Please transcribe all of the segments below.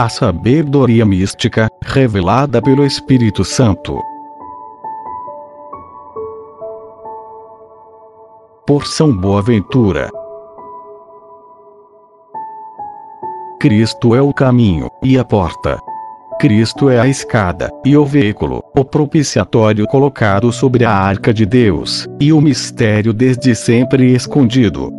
A sabedoria mística, revelada pelo Espírito Santo. Por São Boaventura. Cristo é o caminho e a porta. Cristo é a escada e o veículo, o propiciatório colocado sobre a arca de Deus, e o mistério desde sempre escondido.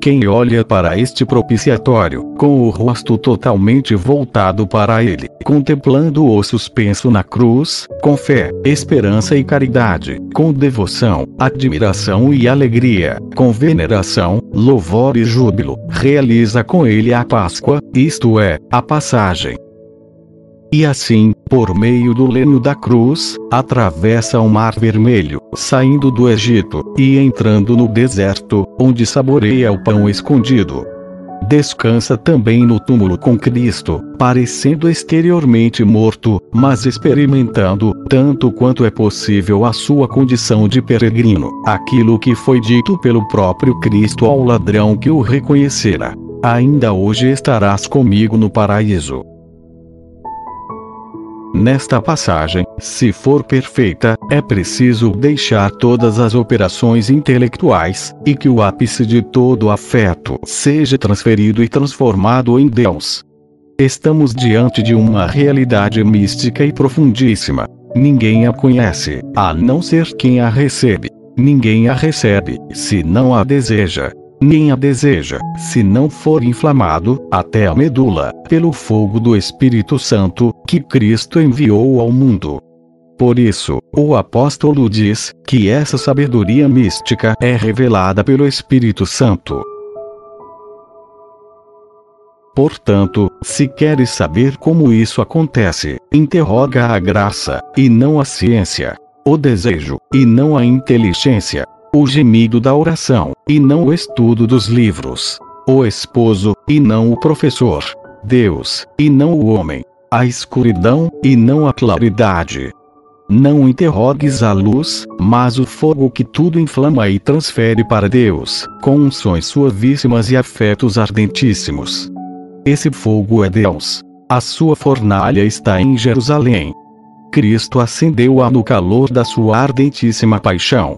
Quem olha para este propiciatório, com o rosto totalmente voltado para ele, contemplando-o suspenso na cruz, com fé, esperança e caridade, com devoção, admiração e alegria, com veneração, louvor e júbilo, realiza com ele a Páscoa, isto é, a passagem e assim, por meio do leno da cruz, atravessa o Mar Vermelho, saindo do Egito, e entrando no deserto, onde saboreia o pão escondido. Descansa também no túmulo com Cristo, parecendo exteriormente morto, mas experimentando, tanto quanto é possível, a sua condição de peregrino, aquilo que foi dito pelo próprio Cristo ao ladrão que o reconhecera. Ainda hoje estarás comigo no paraíso. Nesta passagem, se for perfeita, é preciso deixar todas as operações intelectuais, e que o ápice de todo afeto seja transferido e transformado em Deus. Estamos diante de uma realidade mística e profundíssima. Ninguém a conhece, a não ser quem a recebe. Ninguém a recebe, se não a deseja nem a deseja, se não for inflamado, até a medula, pelo fogo do Espírito Santo, que Cristo enviou ao mundo. Por isso, o apóstolo diz que essa sabedoria mística é revelada pelo Espírito Santo. Portanto, se queres saber como isso acontece, interroga a graça, e não a ciência, o desejo, e não a inteligência, o gemido da oração, e não o estudo dos livros, o esposo, e não o professor, Deus, e não o homem, a escuridão, e não a claridade. Não interrogues a luz, mas o fogo que tudo inflama e transfere para Deus, com unções suavíssimas e afetos ardentíssimos. Esse fogo é Deus. A sua fornalha está em Jerusalém. Cristo acendeu-a no calor da sua ardentíssima paixão.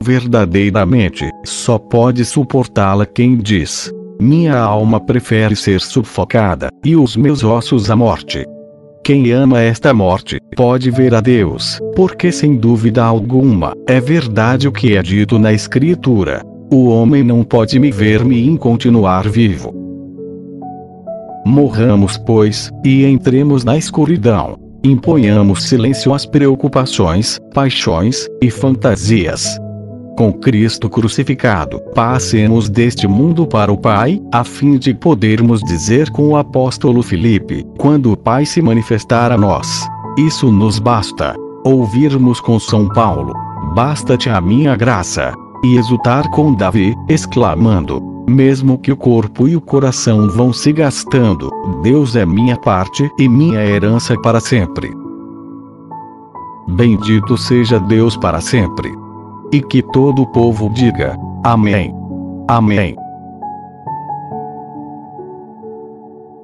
Verdadeiramente, só pode suportá-la quem diz: Minha alma prefere ser sufocada, e os meus ossos a morte. Quem ama esta morte, pode ver a Deus, porque sem dúvida alguma, é verdade o que é dito na Escritura: O homem não pode me ver-me continuar vivo. Morramos, pois, e entremos na escuridão. Imponhamos silêncio às preocupações, paixões e fantasias com Cristo crucificado, passemos deste mundo para o Pai, a fim de podermos dizer com o apóstolo Filipe, quando o Pai se manifestar a nós. Isso nos basta. Ouvirmos com São Paulo, basta-te a minha graça. E exultar com Davi, exclamando: mesmo que o corpo e o coração vão se gastando, Deus é minha parte e minha herança para sempre. Bendito seja Deus para sempre. E que todo o povo diga: Amém. Amém.